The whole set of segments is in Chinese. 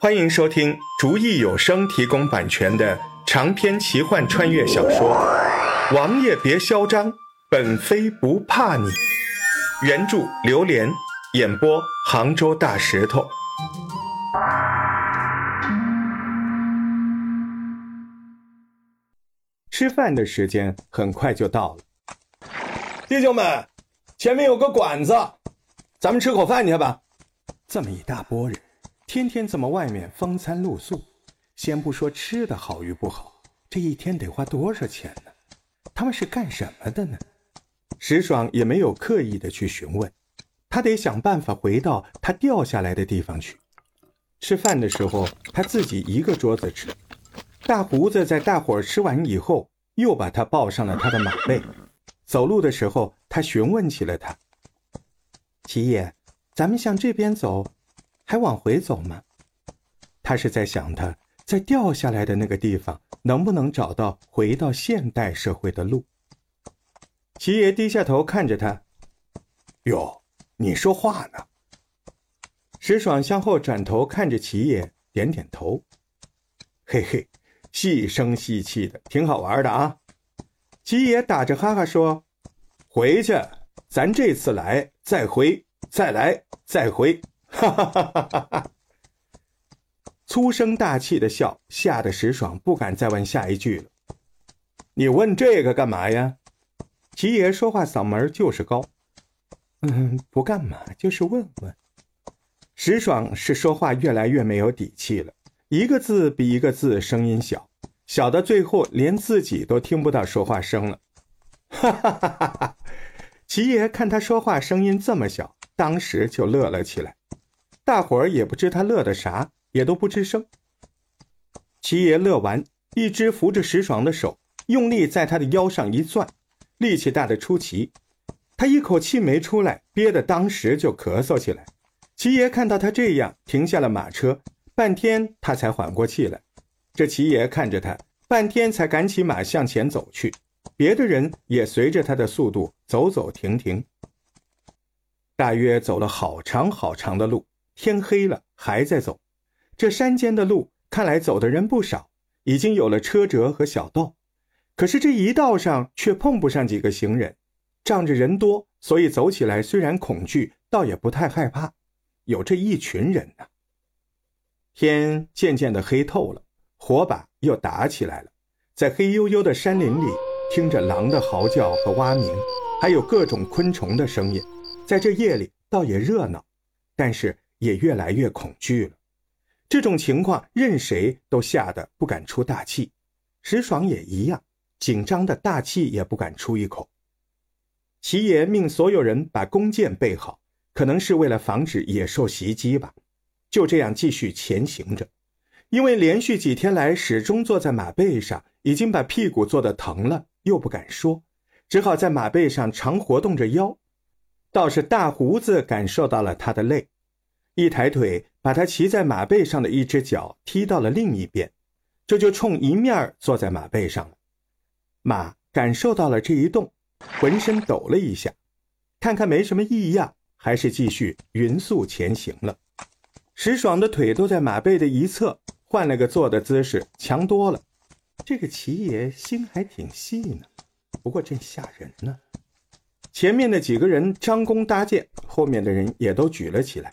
欢迎收听竹意有声提供版权的长篇奇幻穿越小说《王爷别嚣张，本妃不怕你》，原著榴莲演播杭州大石头。吃饭的时间很快就到了，弟兄们，前面有个馆子，咱们吃口饭去吧。这么一大波人，天天这么外面风餐露宿，先不说吃的好与不好，这一天得花多少钱呢？他们是干什么的呢？石爽也没有刻意的去询问，他得想办法回到他掉下来的地方去。吃饭的时候，他自己一个桌子吃。大胡子在大伙儿吃完以后，又把他抱上了他的马背。走路的时候，他询问起了他：“齐爷，咱们向这边走，还往回走吗？”他是在想他在掉下来的那个地方能不能找到回到现代社会的路。齐爷低下头看着他：“哟，你说话呢？”石爽向后转头看着齐爷，点点头：“嘿嘿。”细声细气的，挺好玩的啊！齐爷打着哈哈说：“回去，咱这次来，再回，再来，再回。”哈哈哈哈哈哈！粗声大气的笑，吓得石爽不敢再问下一句了。你问这个干嘛呀？齐爷说话嗓门就是高。嗯，不干嘛，就是问问。石爽是说话越来越没有底气了，一个字比一个字声音小。小到最后连自己都听不到说话声了，哈哈哈哈哈！齐爷看他说话声音这么小，当时就乐了起来。大伙儿也不知他乐的啥，也都不吱声。齐爷乐完，一只扶着石爽的手，用力在他的腰上一攥，力气大的出奇。他一口气没出来，憋得当时就咳嗽起来。齐爷看到他这样，停下了马车，半天他才缓过气来。这齐爷看着他，半天才赶起马向前走去，别的人也随着他的速度走走停停。大约走了好长好长的路，天黑了还在走。这山间的路看来走的人不少，已经有了车辙和小道，可是这一道上却碰不上几个行人，仗着人多，所以走起来虽然恐惧，倒也不太害怕。有这一群人呢。天渐渐的黑透了。火把又打起来了，在黑黝黝的山林里，听着狼的嚎叫和蛙鸣，还有各种昆虫的声音，在这夜里倒也热闹，但是也越来越恐惧了。这种情况任谁都吓得不敢出大气，石爽也一样，紧张的大气也不敢出一口。齐爷命所有人把弓箭备好，可能是为了防止野兽袭击吧。就这样继续前行着。因为连续几天来始终坐在马背上，已经把屁股坐得疼了，又不敢说，只好在马背上常活动着腰。倒是大胡子感受到了他的累，一抬腿把他骑在马背上的一只脚踢到了另一边，这就冲一面坐在马背上了。马感受到了这一动，浑身抖了一下，看看没什么异样，还是继续匀速前行了。石爽的腿都在马背的一侧。换了个坐的姿势，强多了。这个齐爷心还挺细呢，不过真吓人呢。前面的几个人张弓搭箭，后面的人也都举了起来。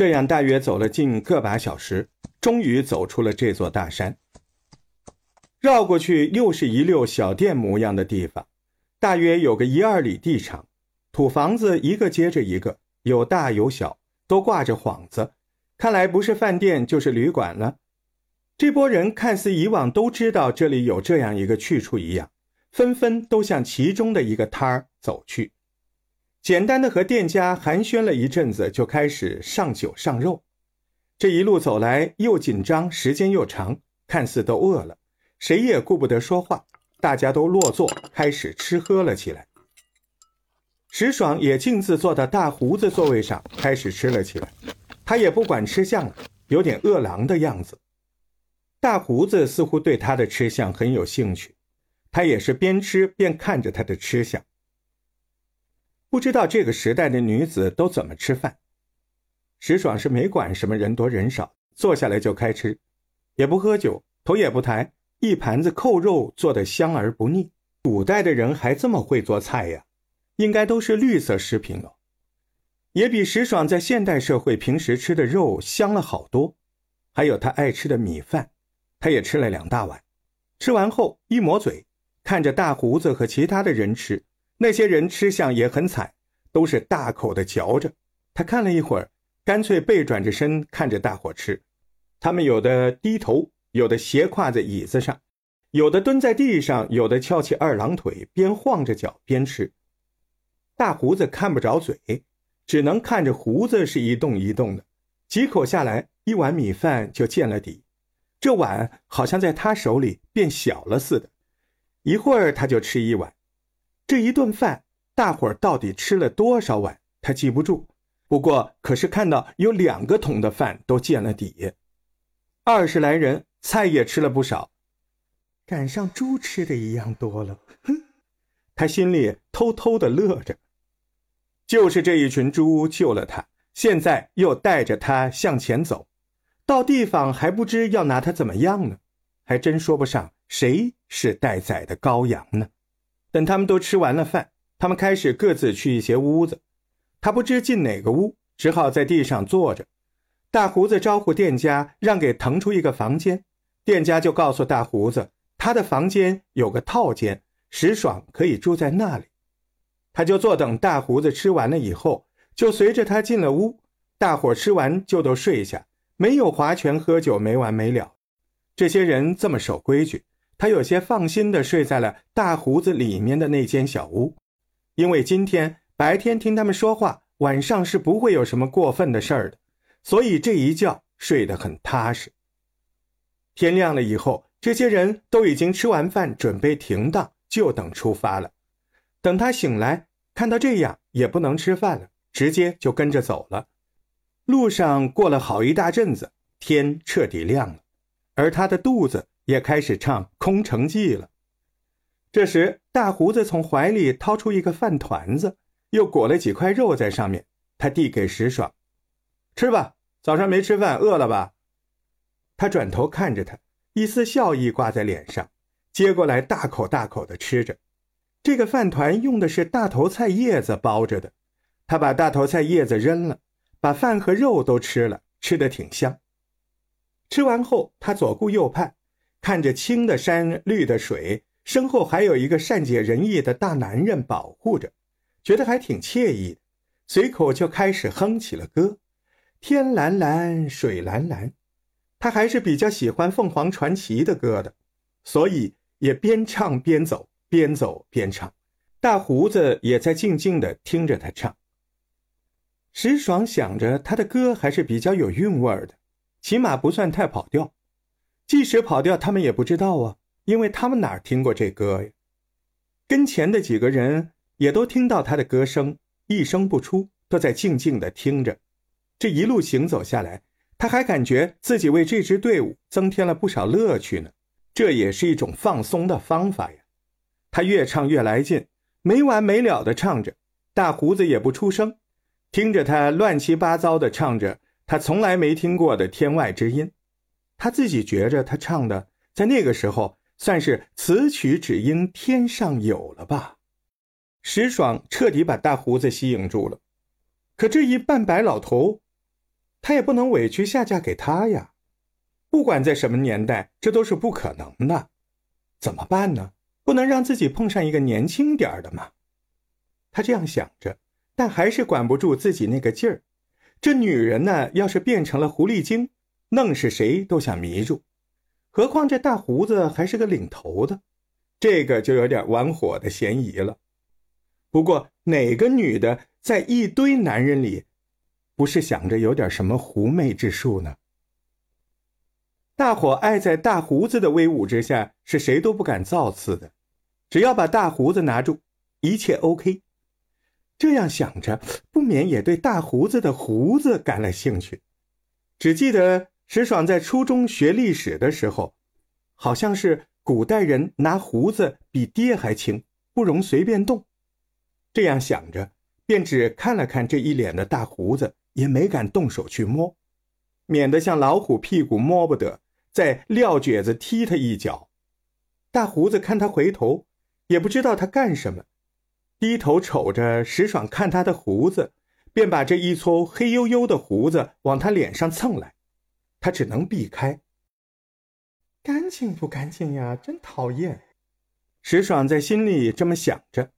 这样大约走了近个把小时，终于走出了这座大山。绕过去，又是一溜小店模样的地方，大约有个一二里地长，土房子一个接着一个，有大有小，都挂着幌子。看来不是饭店就是旅馆了。这波人看似以往都知道这里有这样一个去处一样，纷纷都向其中的一个摊儿走去。简单的和店家寒暄了一阵子，就开始上酒上肉。这一路走来又紧张，时间又长，看似都饿了，谁也顾不得说话，大家都落座开始吃喝了起来。石爽也径自坐到大胡子座位上，开始吃了起来。他也不管吃相了，有点饿狼的样子。大胡子似乎对他的吃相很有兴趣，他也是边吃边看着他的吃相。不知道这个时代的女子都怎么吃饭。石爽是没管什么人多人少，坐下来就开吃，也不喝酒，头也不抬，一盘子扣肉做得香而不腻。古代的人还这么会做菜呀？应该都是绿色食品了，也比石爽在现代社会平时吃的肉香了好多。还有他爱吃的米饭，他也吃了两大碗。吃完后一抹嘴，看着大胡子和其他的人吃，那些人吃相也很惨，都是大口的嚼着。他看了一会儿，干脆背转着身看着大伙吃。他们有的低头，有的斜跨在椅子上，有的蹲在地上，有的翘起二郎腿，边晃着脚边吃。大胡子看不着嘴，只能看着胡子是一动一动的。几口下来，一碗米饭就见了底。这碗好像在他手里变小了似的。一会儿他就吃一碗。这一顿饭，大伙儿到底吃了多少碗，他记不住。不过可是看到有两个桶的饭都见了底。二十来人，菜也吃了不少，赶上猪吃的一样多了。哼，他心里偷偷的乐着。就是这一群猪救了他，现在又带着他向前走，到地方还不知要拿他怎么样呢，还真说不上谁是待宰的羔羊呢。等他们都吃完了饭，他们开始各自去一些屋子，他不知进哪个屋，只好在地上坐着。大胡子招呼店家让给腾出一个房间，店家就告诉大胡子，他的房间有个套间，石爽可以住在那里。他就坐等大胡子吃完了以后，就随着他进了屋。大伙吃完就都睡下，没有划拳喝酒没完没了。这些人这么守规矩，他有些放心的睡在了大胡子里面的那间小屋，因为今天白天听他们说话，晚上是不会有什么过分的事儿的，所以这一觉睡得很踏实。天亮了以后，这些人都已经吃完饭，准备停当，就等出发了。等他醒来，看到这样也不能吃饭了，直接就跟着走了。路上过了好一大阵子，天彻底亮了，而他的肚子也开始唱《空城计》了。这时，大胡子从怀里掏出一个饭团子，又裹了几块肉在上面，他递给石爽：“吃吧，早上没吃饭，饿了吧？”他转头看着他，一丝笑意挂在脸上，接过来大口大口的吃着。这个饭团用的是大头菜叶子包着的，他把大头菜叶子扔了，把饭和肉都吃了，吃的挺香。吃完后，他左顾右盼，看着青的山、绿的水，身后还有一个善解人意的大男人保护着，觉得还挺惬意的，随口就开始哼起了歌：“天蓝蓝，水蓝蓝。”他还是比较喜欢凤凰传奇的歌的，所以也边唱边走。边走边唱，大胡子也在静静的听着他唱。石爽想着他的歌还是比较有韵味的，起码不算太跑调。即使跑调，他们也不知道啊，因为他们哪听过这歌呀？跟前的几个人也都听到他的歌声，一声不出，都在静静的听着。这一路行走下来，他还感觉自己为这支队伍增添了不少乐趣呢。这也是一种放松的方法呀。他越唱越来劲，没完没了的唱着，大胡子也不出声，听着他乱七八糟的唱着他从来没听过的天外之音，他自己觉着他唱的在那个时候算是此曲只应天上有了吧。石爽彻底把大胡子吸引住了，可这一半白老头，他也不能委屈下嫁给他呀，不管在什么年代，这都是不可能的，怎么办呢？不能让自己碰上一个年轻点的吗？他这样想着，但还是管不住自己那个劲儿。这女人呢，要是变成了狐狸精，弄是谁都想迷住。何况这大胡子还是个领头的，这个就有点玩火的嫌疑了。不过哪个女的在一堆男人里，不是想着有点什么狐媚之术呢？大伙爱在大胡子的威武之下，是谁都不敢造次的。只要把大胡子拿住，一切 OK。这样想着，不免也对大胡子的胡子感了兴趣。只记得石爽在初中学历史的时候，好像是古代人拿胡子比爹还轻，不容随便动。这样想着，便只看了看这一脸的大胡子，也没敢动手去摸。免得像老虎屁股摸不得，再撂蹶子踢他一脚。大胡子看他回头，也不知道他干什么，低头瞅着石爽看他的胡子，便把这一撮黑黝黝的胡子往他脸上蹭来，他只能避开。干净不干净呀？真讨厌！石爽在心里这么想着。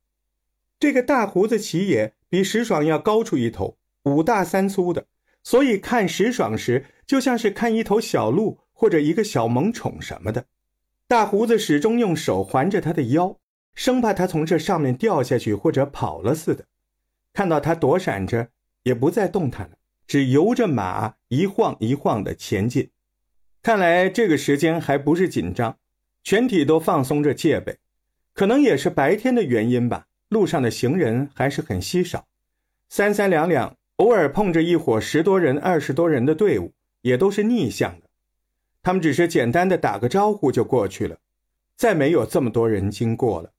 这个大胡子齐也比石爽要高出一头，五大三粗的，所以看石爽时就像是看一头小鹿或者一个小萌宠什么的。大胡子始终用手环着他的腰，生怕他从这上面掉下去或者跑了似的。看到他躲闪着，也不再动弹了，只由着马一晃一晃的前进。看来这个时间还不是紧张，全体都放松着戒备。可能也是白天的原因吧，路上的行人还是很稀少，三三两两，偶尔碰着一伙十多人、二十多人的队伍，也都是逆向的。他们只是简单的打个招呼就过去了，再没有这么多人经过了。